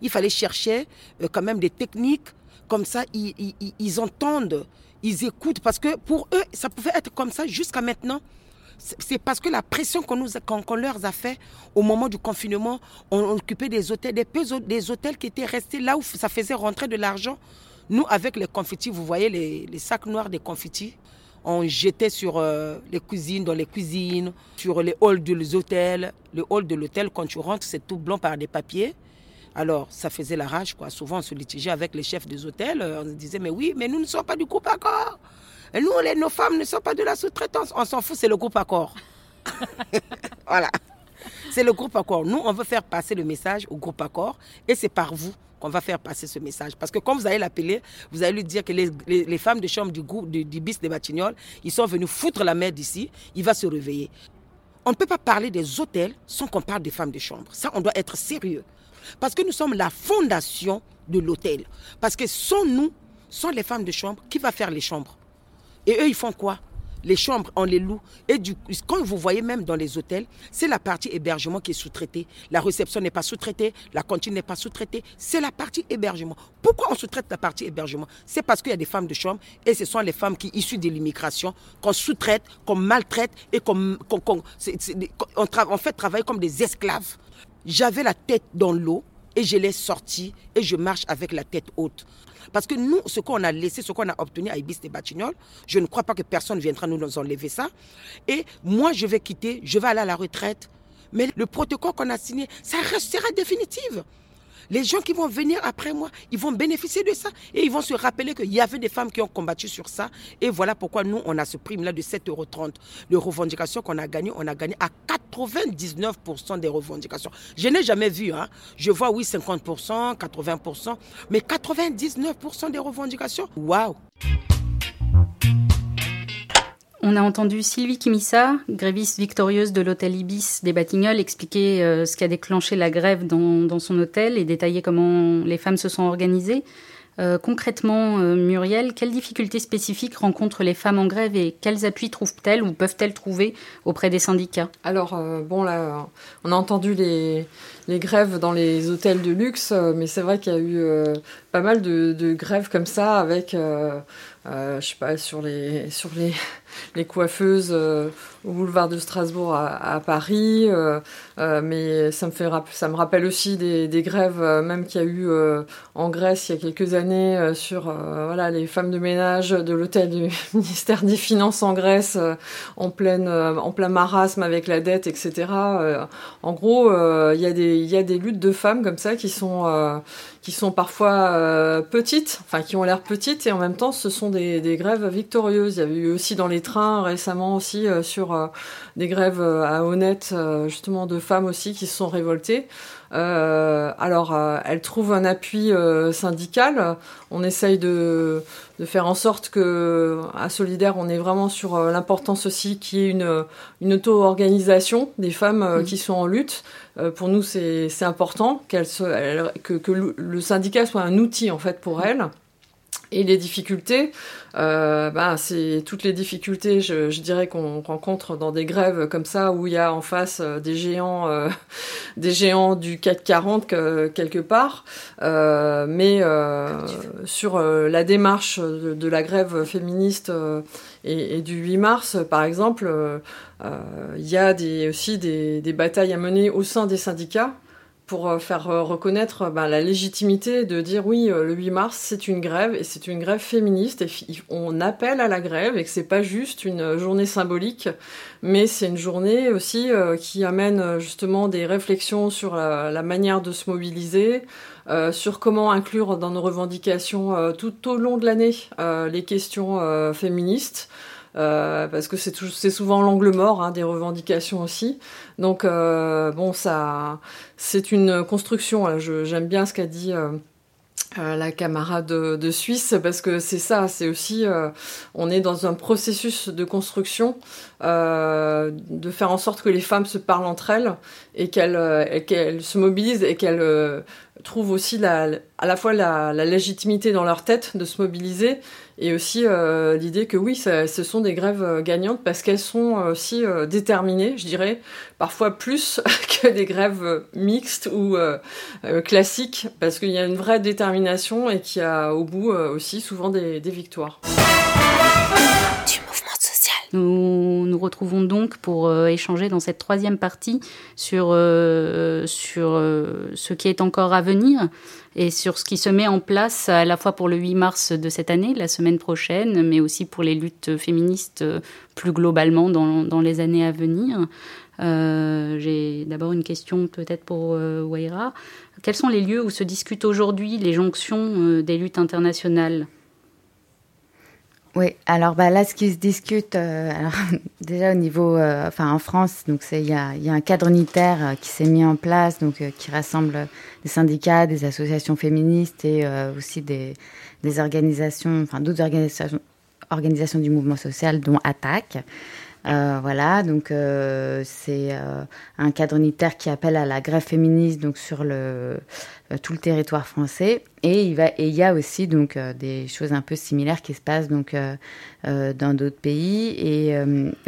Il fallait chercher euh, quand même des techniques, comme ça ils entendent, ils écoutent, parce que pour eux, ça pouvait être comme ça jusqu'à maintenant c'est parce que la pression qu'on leur a fait au moment du confinement, on, occupait des hôtels, des, des hôtels qui étaient restés là où ça faisait rentrer de l'argent. Nous, avec les confettis, vous voyez les, sacs noirs des confettis, on jetait sur euh, les cuisines, dans les cuisines, sur les halls des hôtels. Le hall de l'hôtel, quand tu rentres, c'est tout blanc par des papiers. Alors, ça faisait la rage, quoi. Souvent, on se litigeait avec les chefs des hôtels. On se disait, mais oui, mais nous ne sommes pas du groupe accord. Et nous, les, nos femmes ne sont pas de la sous-traitance. On s'en fout, c'est le groupe accord. voilà. C'est le groupe accord. Nous, on veut faire passer le message au groupe accord et c'est par vous qu'on va faire passer ce message. Parce que quand vous allez l'appeler, vous allez lui dire que les, femmes de chambre du groupe du, du BIS des Batignolles, ils sont venus foutre la mer d'ici, il va se réveiller. On ne peut pas parler des hôtels sans qu'on parle des femmes de chambre. Ça, on doit être sérieux. Parce que nous sommes la fondation de l'hôtel. Parce que sans nous, sans les femmes de chambre, qui va faire les chambres? Et eux, ils font quoi? Les chambres, on les loue. Et du, quand vous voyez même dans les hôtels, c'est la partie hébergement qui est sous-traitée. La réception n'est pas sous-traitée, la cantine n'est pas sous-traitée. C'est la partie hébergement. Pourquoi on sous-traite la partie hébergement? C'est parce qu'il y a des femmes de chambre et ce sont les femmes qui, issues de l'immigration, qu'on sous-traite, qu'on maltraite et qu'on on fait travailler comme des esclaves. J'avais la tête dans l'eau et je l'ai sortie et je marche avec la tête haute. Parce que nous, ce qu'on a laissé, ce qu'on a obtenu à Ibis et Batignolles, je ne crois pas que personne viendra nous enlever ça. Et moi, je vais quitter, je vais aller à la retraite. Mais le protocole qu'on a signé, ça restera définitif. Les gens qui vont venir après moi, ils vont bénéficier de ça et ils vont se rappeler qu'il y avait des femmes qui ont combattu sur ça. Et voilà pourquoi nous, on a ce prime-là de 7,30 euros. Les revendications qu'on a gagnées, on a gagné à 99% des revendications. Je n'ai jamais vu, hein. je vois oui 50%, 80%, mais 99% des revendications, waouh on a entendu Sylvie Kimissa, gréviste victorieuse de l'hôtel Ibis des Batignolles, expliquer euh, ce qui a déclenché la grève dans, son hôtel et détailler comment les femmes se sont organisées. Euh, concrètement, euh, Muriel, quelles difficultés spécifiques rencontrent les femmes en grève et quels appuis trouvent-elles ou peuvent-elles trouver auprès des syndicats? Alors, bon, là, on a entendu les, grèves dans les hôtels de luxe, mais c'est vrai qu'il y a eu pas mal de, grèves comme ça avec euh, je sais pas, sur les, sur les, les coiffeuses euh, au boulevard de Strasbourg à, Paris. Euh, mais ça me, fait, ça me rappelle aussi des, grèves, même qu'il y a eu en Grèce il y a quelques années, sur voilà, les femmes de ménage de l'hôtel du ministère des Finances en Grèce, en, pleine, en plein marasme avec la dette, etc. en gros, il y, a des, y a des luttes de femmes comme ça qui sont, qui sont parfois petites, enfin qui ont l'air petites, et en même temps, ce sont des, des, grèves victorieuses. Il y avait eu aussi dans les trains récemment aussi sur des grèves à honnête justement de femmes aussi qui se sont révoltées. Euh, alors, euh, elle trouve un appui euh, syndical. On essaye de, de, faire en sorte que à Solidaire, on est vraiment sur l'importance aussi qu'il y ait une, une auto-organisation des femmes qui sont en lutte. pour nous, c'est important qu'elle que, que le syndicat soit un outil en fait pour elles. Et les difficultés, euh, bah, c'est toutes les difficultés, je, je dirais qu'on rencontre dans des grèves comme ça où il y a en face euh, des géants, euh, des géants du 440 quelque part. Euh, mais euh, sur la démarche de, de, la grève féministe et, et, du 8 mars, par exemple, il y a des, aussi des, des batailles à mener au sein des syndicats pour euh, faire euh, reconnaître ben, la légitimité de dire oui, euh, le 8 mars, c'est une grève et c'est une grève féministe et on appelle à la grève et que c'est pas juste une journée symbolique, mais c'est une journée aussi qui amène justement des réflexions sur la, manière de se mobiliser, sur comment inclure dans nos revendications tout au long de l'année les questions féministes. Euh, parce que c'est, souvent l'angle mort hein, des revendications aussi. Donc euh, bon, ça, c'est une construction. J'aime bien ce qu'a dit. Euh, la camarade de, Suisse parce que c'est ça, c'est aussi on est dans un processus de construction, de faire en sorte que les femmes se parlent entre elles et qu'elles se mobilisent et qu'elles trouvent aussi la, à la fois la, la, légitimité dans leur tête de se mobiliser et aussi euh, l'idée que oui, ça, ce sont des grèves euh, gagnantes parce qu'elles sont euh, aussi euh, déterminées, je dirais, parfois plus que des grèves mixtes ou euh, classiques, parce qu'il y a une vraie détermination et qu'il y a au bout aussi souvent des, des victoires. Nous nous retrouvons donc pour euh, échanger dans cette troisième partie sur, euh, sur euh, ce qui est encore à venir et sur ce qui se met en place à la fois pour le 8 mars de cette année, la semaine prochaine, mais aussi pour les luttes féministes plus globalement dans, dans les années à venir. J'ai d'abord une question peut-être pour Waira. Quels sont les lieux où se discutent aujourd'hui les jonctions des luttes internationales? Oui, alors bah, là, ce qui se discute, euh, alors, déjà au niveau, euh, enfin en France, donc il y a, y a, un cadre unitaire euh, qui s'est mis en place, donc euh, qui rassemble des syndicats, des associations féministes et aussi des, des organisations, enfin d'autres organisations, organisations du mouvement social, dont Attaque. Euh, voilà, donc euh, c'est euh, un cadre unitaire qui appelle à la grève féministe donc sur le euh, tout le territoire français et il va et il y a aussi donc euh, des choses un peu similaires qui se passent donc euh, dans d'autres pays et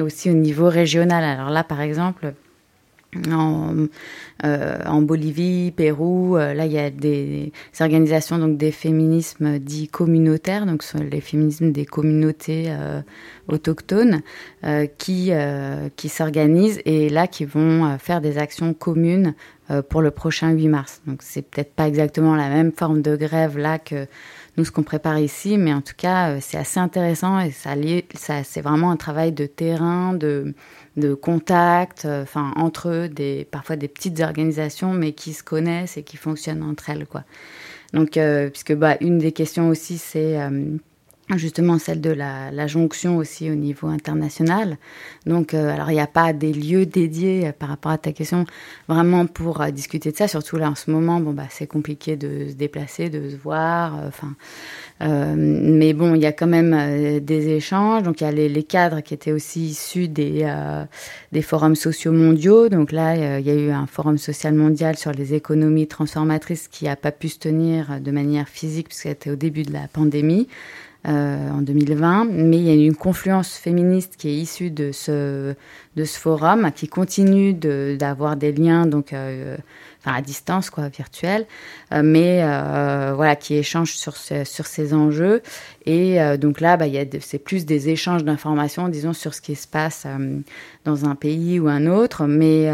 aussi au niveau régional. Alors là par exemple en, euh, en Bolivie, Pérou, euh, là il y a des, organisations donc des féminismes dits communautaires, donc sont les féminismes des communautés euh, autochtones euh, qui euh, qui s'organisent et là qui vont euh, faire des actions communes pour le prochain 8 mars. Donc c'est peut-être pas exactement la même forme de grève là que nous ce qu'on prépare ici, mais en tout cas c'est assez intéressant et ça, ça c'est vraiment un travail de terrain de de contact, euh, enfin entre eux, des, parfois des petites organisations, mais qui se connaissent et qui fonctionnent entre elles, quoi. Donc, euh, puisque bah, une des questions aussi, c'est euh, justement celle de la, jonction aussi au niveau international. Donc, euh, alors il n'y a pas des lieux dédiés euh, par rapport à ta question vraiment pour euh, discuter de ça. Surtout là en ce moment, bon bah c'est compliqué de se déplacer, de se voir. Enfin, mais bon, il y a quand même des échanges. Donc il y a les, les, cadres qui étaient aussi issus des des forums sociaux mondiaux. Donc là, il y a eu un forum social mondial sur les économies transformatrices qui a pas pu se tenir de manière physique puisqu'il était au début de la pandémie euh, en 2020, mais il y a une confluence féministe qui est issue de ce, de ce forum, qui continue d'avoir de, des liens donc euh, enfin à distance quoi, virtuel, euh, mais euh, voilà qui échange sur ce, sur ces enjeux. Et euh, donc là bah c'est plus des échanges d'informations disons sur ce qui se passe euh, dans un pays ou un autre, mais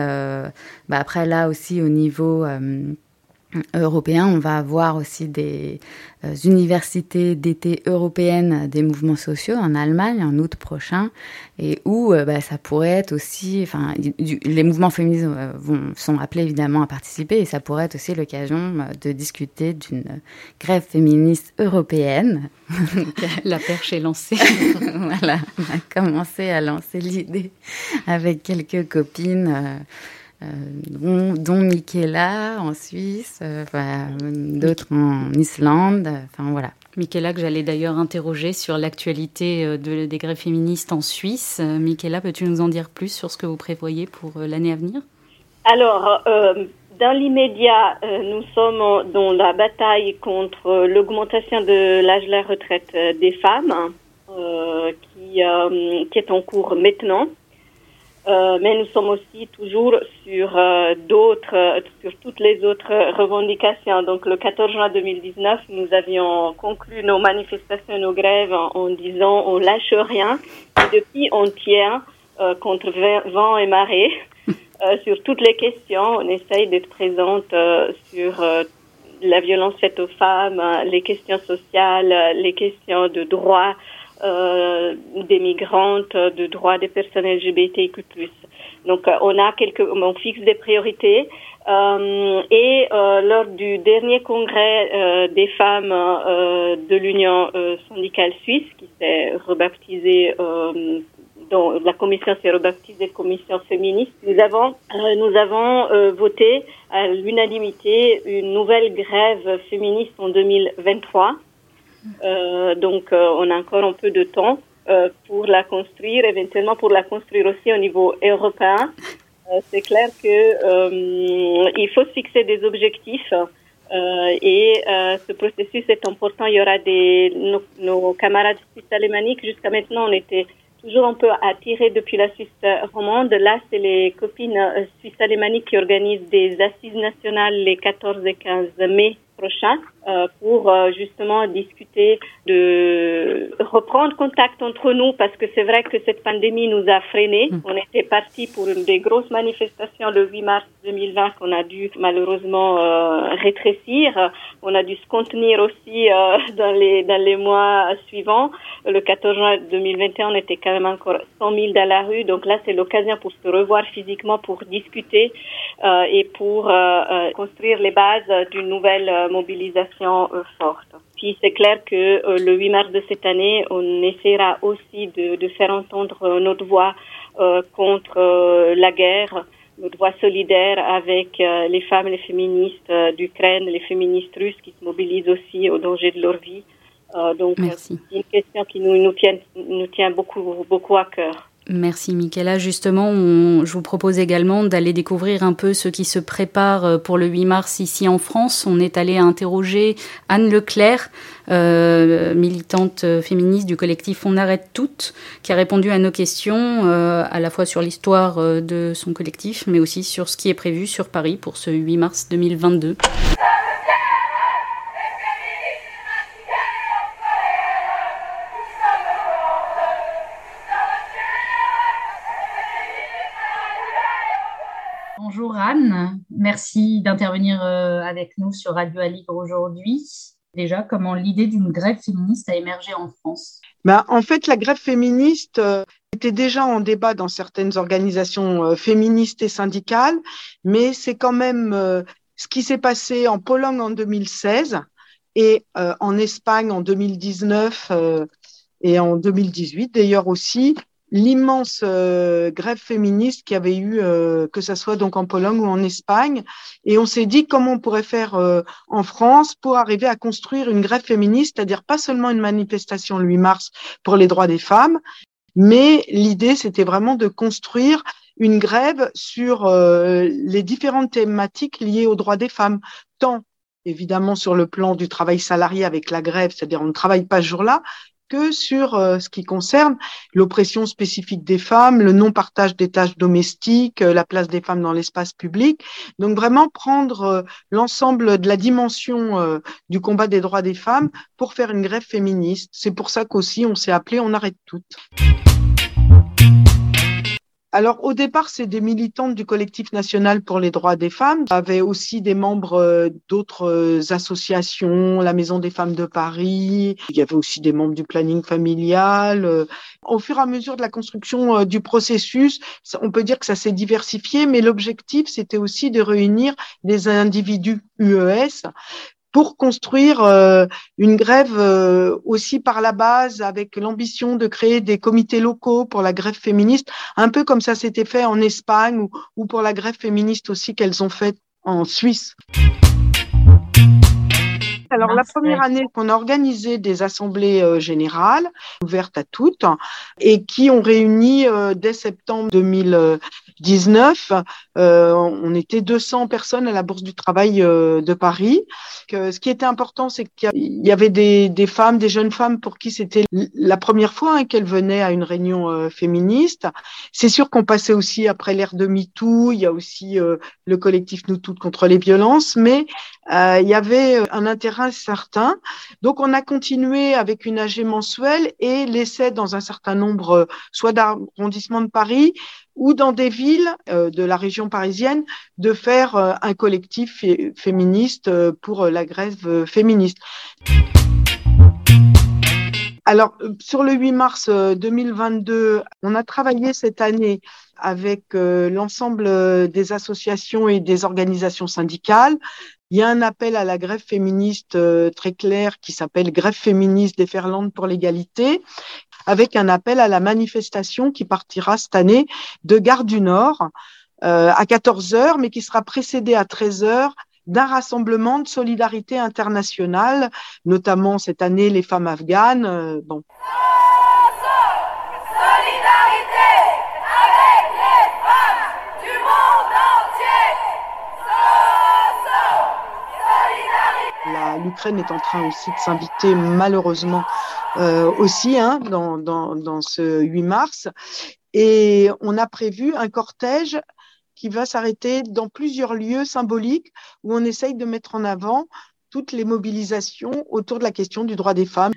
bah après là aussi au niveau européen, on va avoir aussi des euh, universités d'été européennes des mouvements sociaux en Allemagne en août prochain, et où euh, bah, ça pourrait être aussi, enfin, les mouvements féministes euh, vont, sont appelés évidemment à participer, et ça pourrait être aussi l'occasion de discuter d'une grève féministe européenne. La perche est lancée. voilà, on a commencé à lancer l'idée avec quelques copines. Euh, dont, dont Michaela en Suisse, euh, d'autres en Islande, enfin voilà. Michaela, que j'allais d'ailleurs interroger sur l'actualité euh, de, des grèves féministes en Suisse. Michaela, peux-tu nous en dire plus sur ce que vous prévoyez pour l'année à venir? Alors, dans l'immédiat, nous sommes dans la bataille contre l'augmentation de l'âge de la retraite des femmes, qui, qui est en cours maintenant. Euh, mais nous sommes aussi toujours sur euh, d'autres, euh, sur toutes les autres revendications. Donc, le 14 juin 2019, nous avions conclu nos manifestations nos grèves en, disant on lâche rien. Et depuis, on tient contre vent et marée sur toutes les questions. On essaye d'être présente sur la violence faite aux femmes, les questions sociales, les questions de droit euh, des migrantes, de droits des personnes LGBTQ+. Donc, euh, on a quelques, on fixe des priorités. Euh, et euh, lors du dernier congrès euh, des femmes de l'Union syndicale suisse, qui s'est rebaptisé dont la commission s'est rebaptisée commission féministe, nous avons, nous avons voté à l'unanimité une nouvelle grève féministe en 2023 euh, donc, euh, on a encore un peu de temps euh, pour la construire, éventuellement pour la construire aussi au niveau européen. c'est clair que il faut se fixer des objectifs. et ce processus est important. Il y aura des nos, nos camarades suisses alémaniques. Jusqu'à maintenant, on était toujours un peu attirés depuis la Suisse romande. Là, c'est les copines suisses alémaniques qui organisent des assises nationales les 14 et 15 mai prochain euh, pour euh, justement discuter de reprendre contact entre nous parce que c'est vrai que cette pandémie nous a freinés. Mm. On était parti pour une des grosses manifestations le 8 mars 2020 qu'on a dû malheureusement euh, rétrécir. On a dû se contenir aussi dans les dans les mois suivants. Le 14 juin 2021, on était quand même encore 100 000 dans la rue. Donc là, c'est l'occasion pour se revoir physiquement, pour discuter et pour construire les bases d'une nouvelle mobilisation euh, forte. Puis c'est clair que euh, le 8 mars de cette année, on essaiera aussi de, de faire entendre euh, notre voix contre la guerre, notre voix solidaire avec les femmes, les féministes d'Ukraine, les féministes russes qui se mobilisent aussi au danger de leur vie. donc c'est une question qui nous, nous, tient, nous tient beaucoup, beaucoup à cœur. Merci Michaela. Justement, je vous propose également d'aller découvrir un peu ce qui se prépare euh, pour le 8 mars ici en France. On est allé interroger Anne Leclerc, euh, militante euh, féministe du collectif On arrête toutes, qui a répondu à nos questions à la fois sur l'histoire de son collectif, mais aussi sur ce qui est prévu sur Paris pour ce 8 mars 2022. Merci d'intervenir euh, avec nous sur Radio Aligre aujourd'hui. Déjà, comment l'idée d'une grève féministe a émergé en France? Bah, En fait, la grève féministe euh, était déjà en débat dans certaines organisations euh, féministes et syndicales, mais c'est quand même ce qui s'est passé en Pologne en 2016 et en Espagne en 2019 et en 2018 d'ailleurs aussi, l'immense euh, grève féministe qui avait eu, euh, que ce soit donc en Pologne ou en Espagne. Et on s'est dit comment on pourrait faire euh, en France pour arriver à construire une grève féministe, c'est-à-dire pas seulement une manifestation le 8 mars pour les droits des femmes, mais l'idée, c'était vraiment de construire une grève sur les différentes thématiques liées aux droits des femmes, tant évidemment sur le plan du travail salarié avec la grève, c'est-à-dire on ne travaille pas ce jour-là, que sur euh, ce qui concerne l'oppression spécifique des femmes, le non-partage des tâches domestiques, euh, la place des femmes dans l'espace public. Donc vraiment prendre euh, l'ensemble de la dimension du combat des droits des femmes pour faire une grève féministe. C'est pour ça qu'aussi on s'est appelé On arrête toutes. Alors au départ, c'est des militantes du collectif national pour les droits des femmes. Il y avait aussi des membres euh, d'autres euh, associations, la Maison des femmes de Paris. Il y avait aussi des membres du planning familial. Euh. Au fur et à mesure de la construction du processus, on peut dire que ça s'est diversifié, mais l'objectif, c'était aussi de réunir des individus UES pour construire euh, une grève euh, aussi par la base avec l'ambition de créer des comités locaux pour la grève féministe, un peu comme ça s'était fait en Espagne ou, ou pour la grève féministe aussi qu'elles ont fait en Suisse. Alors la première année qu'on a organisé des assemblées euh, générales ouvertes à toutes et qui ont réuni dès septembre 2019, on était 200 personnes à la Bourse du Travail de Paris ce qui était important, c'est qu'il y avait des, des, femmes, des jeunes femmes pour qui c'était la première fois hein, qu'elles venaient à une réunion euh, féministe. C'est sûr qu'on passait aussi après l'ère de MeToo, il y a aussi euh, le collectif Nous Toutes contre les violences, mais euh, il y avait un intérêt certain. Donc on a continué avec une AG mensuelle et l'essai dans un certain nombre, soit d'arrondissements de Paris, ou dans des villes euh, de la région parisienne de faire euh, un collectif féministe euh, pour la grève féministe. Alors, sur le 8 mars 2022, on a travaillé cette année avec l'ensemble des associations et des organisations syndicales. Il y a un appel à la grève féministe très clair qui s'appelle Grève féministe des Ferlandes pour l'égalité, avec un appel à la manifestation qui partira cette année de Gare du Nord euh, à 14 heures, mais qui sera précédée à 13 heures d'un rassemblement de solidarité internationale, notamment cette année les femmes afghanes. Euh, bon. l'Ukraine est en train aussi de s'inviter malheureusement euh, aussi hein, dans, dans, ce 8 mars. Et on a prévu un cortège qui va s'arrêter dans plusieurs lieux symboliques où on essaye de mettre en avant toutes les mobilisations autour de la question du droit des femmes.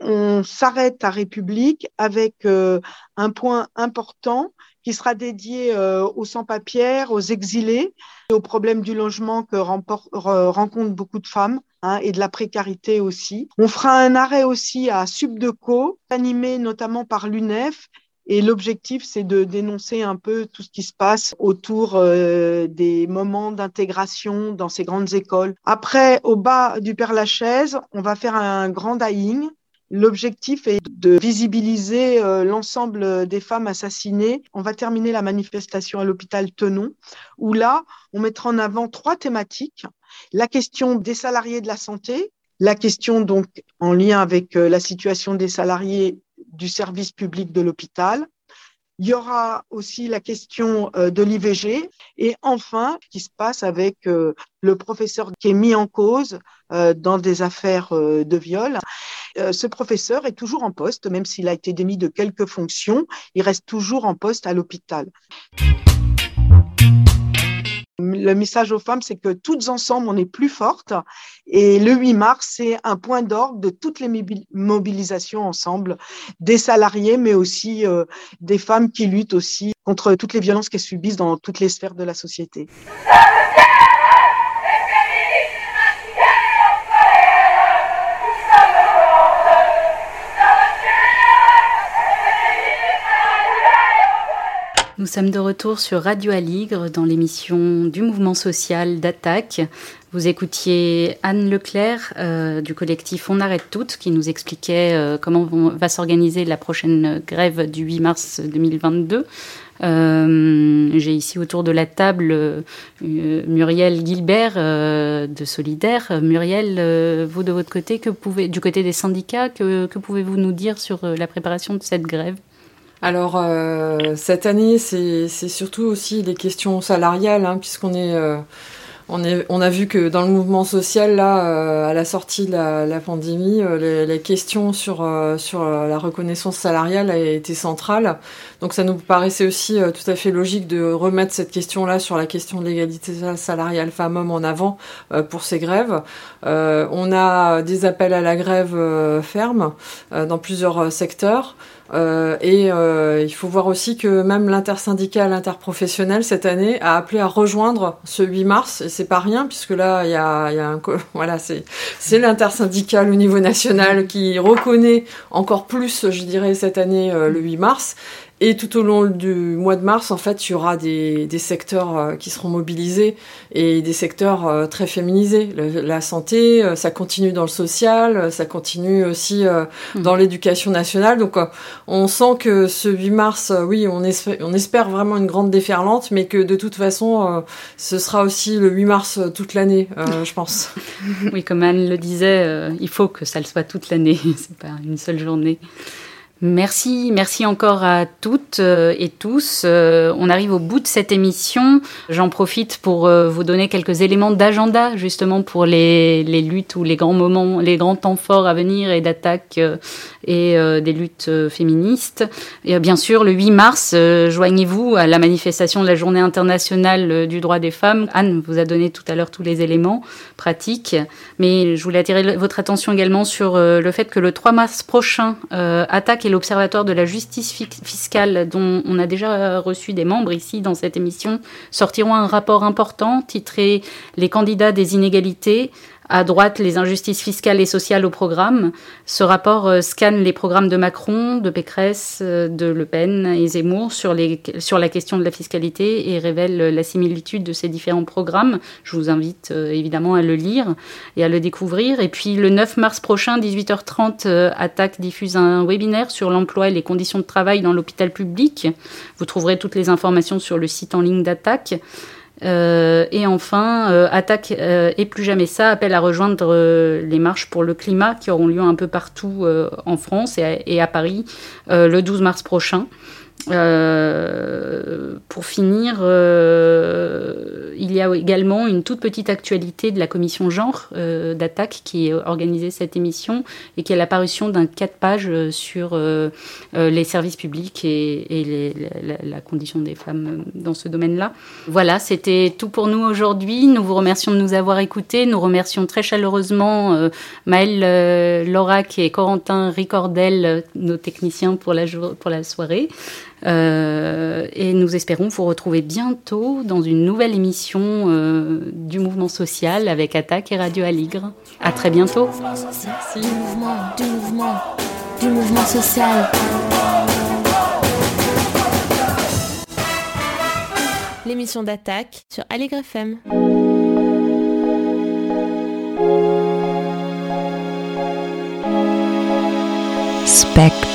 On s'arrête à République avec euh, un point important qui sera dédié euh, aux sans-papiers, aux exilés, aux problèmes du logement que rencontrent beaucoup de femmes hein, et de la précarité aussi. On fera un arrêt aussi à Subdeco, animé notamment par l'UNEF. Et l'objectif, c'est de dénoncer un peu tout ce qui se passe autour euh, des moments d'intégration dans ces grandes écoles. Après, au bas du Père Lachaise, on va faire un grand dying L'objectif est de visibiliser euh, l'ensemble des femmes assassinées. On va terminer la manifestation à l'hôpital Tenon, où là, on mettra en avant trois thématiques. La question des salariés de la santé, la question donc en lien avec euh, la situation des salariés du service public de l'hôpital, il y aura aussi la question euh, de l'IVG et enfin, ce qui se passe avec le professeur qui est mis en cause dans des affaires de viol. Euh, ce professeur est toujours en poste, même s'il a été démis de quelques fonctions, il reste toujours en poste à l'hôpital. Le message aux femmes, c'est que toutes ensemble, on est plus fortes. Et le 8 mars, c'est un point d'orgue de toutes les mobilisations ensemble, des salariés, mais aussi euh, des femmes qui luttent aussi contre toutes les violences qu'elles subissent dans toutes les sphères de la société. Nous sommes de retour sur Radio Aligre dans l'émission du mouvement social d'attaque. Vous écoutiez Anne Leclerc euh, du collectif On arrête toutes qui nous expliquait euh, comment va s'organiser la prochaine grève du 8 mars 2022. Euh, j'ai ici autour de la table Muriel Gilbert de Solidaire. Muriel, vous de votre côté, du côté des syndicats, que pouvez-vous nous dire sur la préparation de cette grève? Alors euh, cette année, c'est surtout aussi des questions salariales, hein, puisqu'on est, euh, on a vu que dans le mouvement social là, euh, à la sortie de la, pandémie, les, les, questions sur sur la reconnaissance salariale a été centrale. Donc ça nous paraissait aussi tout à fait logique de remettre cette question-là sur la question de l'égalité salariale femmes-hommes en avant pour ces grèves. on a des appels à la grève ferme dans plusieurs secteurs. Euh, et euh, il faut voir aussi que même l'intersyndical interprofessionnel cette année a appelé à rejoindre ce 8 mars. C'est pas rien puisque là il y a, voilà c'est c'est l'intersyndical au niveau national qui reconnaît encore plus, je dirais cette année le 8 mars. Et tout au long du mois de mars, en fait, il y aura des, des secteurs euh, qui seront mobilisés et des secteurs euh, très féminisés. la santé, euh, ça continue dans le social, ça continue aussi mmh. dans l'éducation nationale. Donc, on sent que ce 8 mars, oui, on espère, on espère vraiment une grande déferlante, mais que de toute façon, ce sera aussi le 8 mars toute l'année, je pense. Oui, comme Anne le disait, il faut que ça le soit toute l'année, c'est pas une seule journée. Merci, merci encore à toutes euh, et tous. Euh, on arrive au bout de cette émission. J'en profite pour euh, vous donner quelques éléments d'agenda justement pour les, luttes ou les grands moments, les grands temps forts à venir et d'attaque et des luttes féministes. Et bien sûr, le 8 mars, joignez-vous à la manifestation de la Journée internationale du droit des femmes. Anne vous a donné tout à l'heure tous les éléments pratiques, mais je voulais attirer votre attention également sur le fait que le 3 mars prochain, attaque et l'Observatoire de la justice fiscale, dont on a déjà reçu des membres ici dans cette émission, sortiront un rapport important titré Les candidats des inégalités, à droite les injustices fiscales et sociales au programme. Ce rapport euh, scanne les programmes de Macron, de Pécresse, euh, de Le Pen et Zemmour sur, la question de la fiscalité et révèle la similitude de ces différents programmes. Je vous invite euh, évidemment à le lire et à le découvrir. Et puis le 9 mars prochain, 18h30, Attaque diffuse un webinaire sur l'emploi et les conditions de travail dans l'hôpital public. Vous trouverez toutes les informations sur le site en ligne d'Attaque. Euh, et enfin, euh, Attaque euh, et plus jamais ça appelle à rejoindre les marches pour le climat qui auront lieu un peu partout en France et à Paris le 12 mars prochain. Euh, pour finir, euh, il y a également une toute petite actualité de la commission genre euh, d'attaque qui a organisé cette émission et qui est l'apparition d'un 4 pages sur les services publics et, la, condition des femmes dans ce domaine-là. Voilà, c'était tout pour nous aujourd'hui. Nous vous remercions de nous avoir écoutés. Nous remercions très chaleureusement Maëlle Lorac et Corentin Ricordel, nos techniciens pour la, pour la soirée. Euh, et nous espérons vous retrouver bientôt dans une nouvelle émission euh, du mouvement social avec Attaque et Radio Aligre. À très bientôt. Merci. Du mouvement, du mouvement, du mouvement social. L'émission d'Attaque sur Aligre FM. Spectre.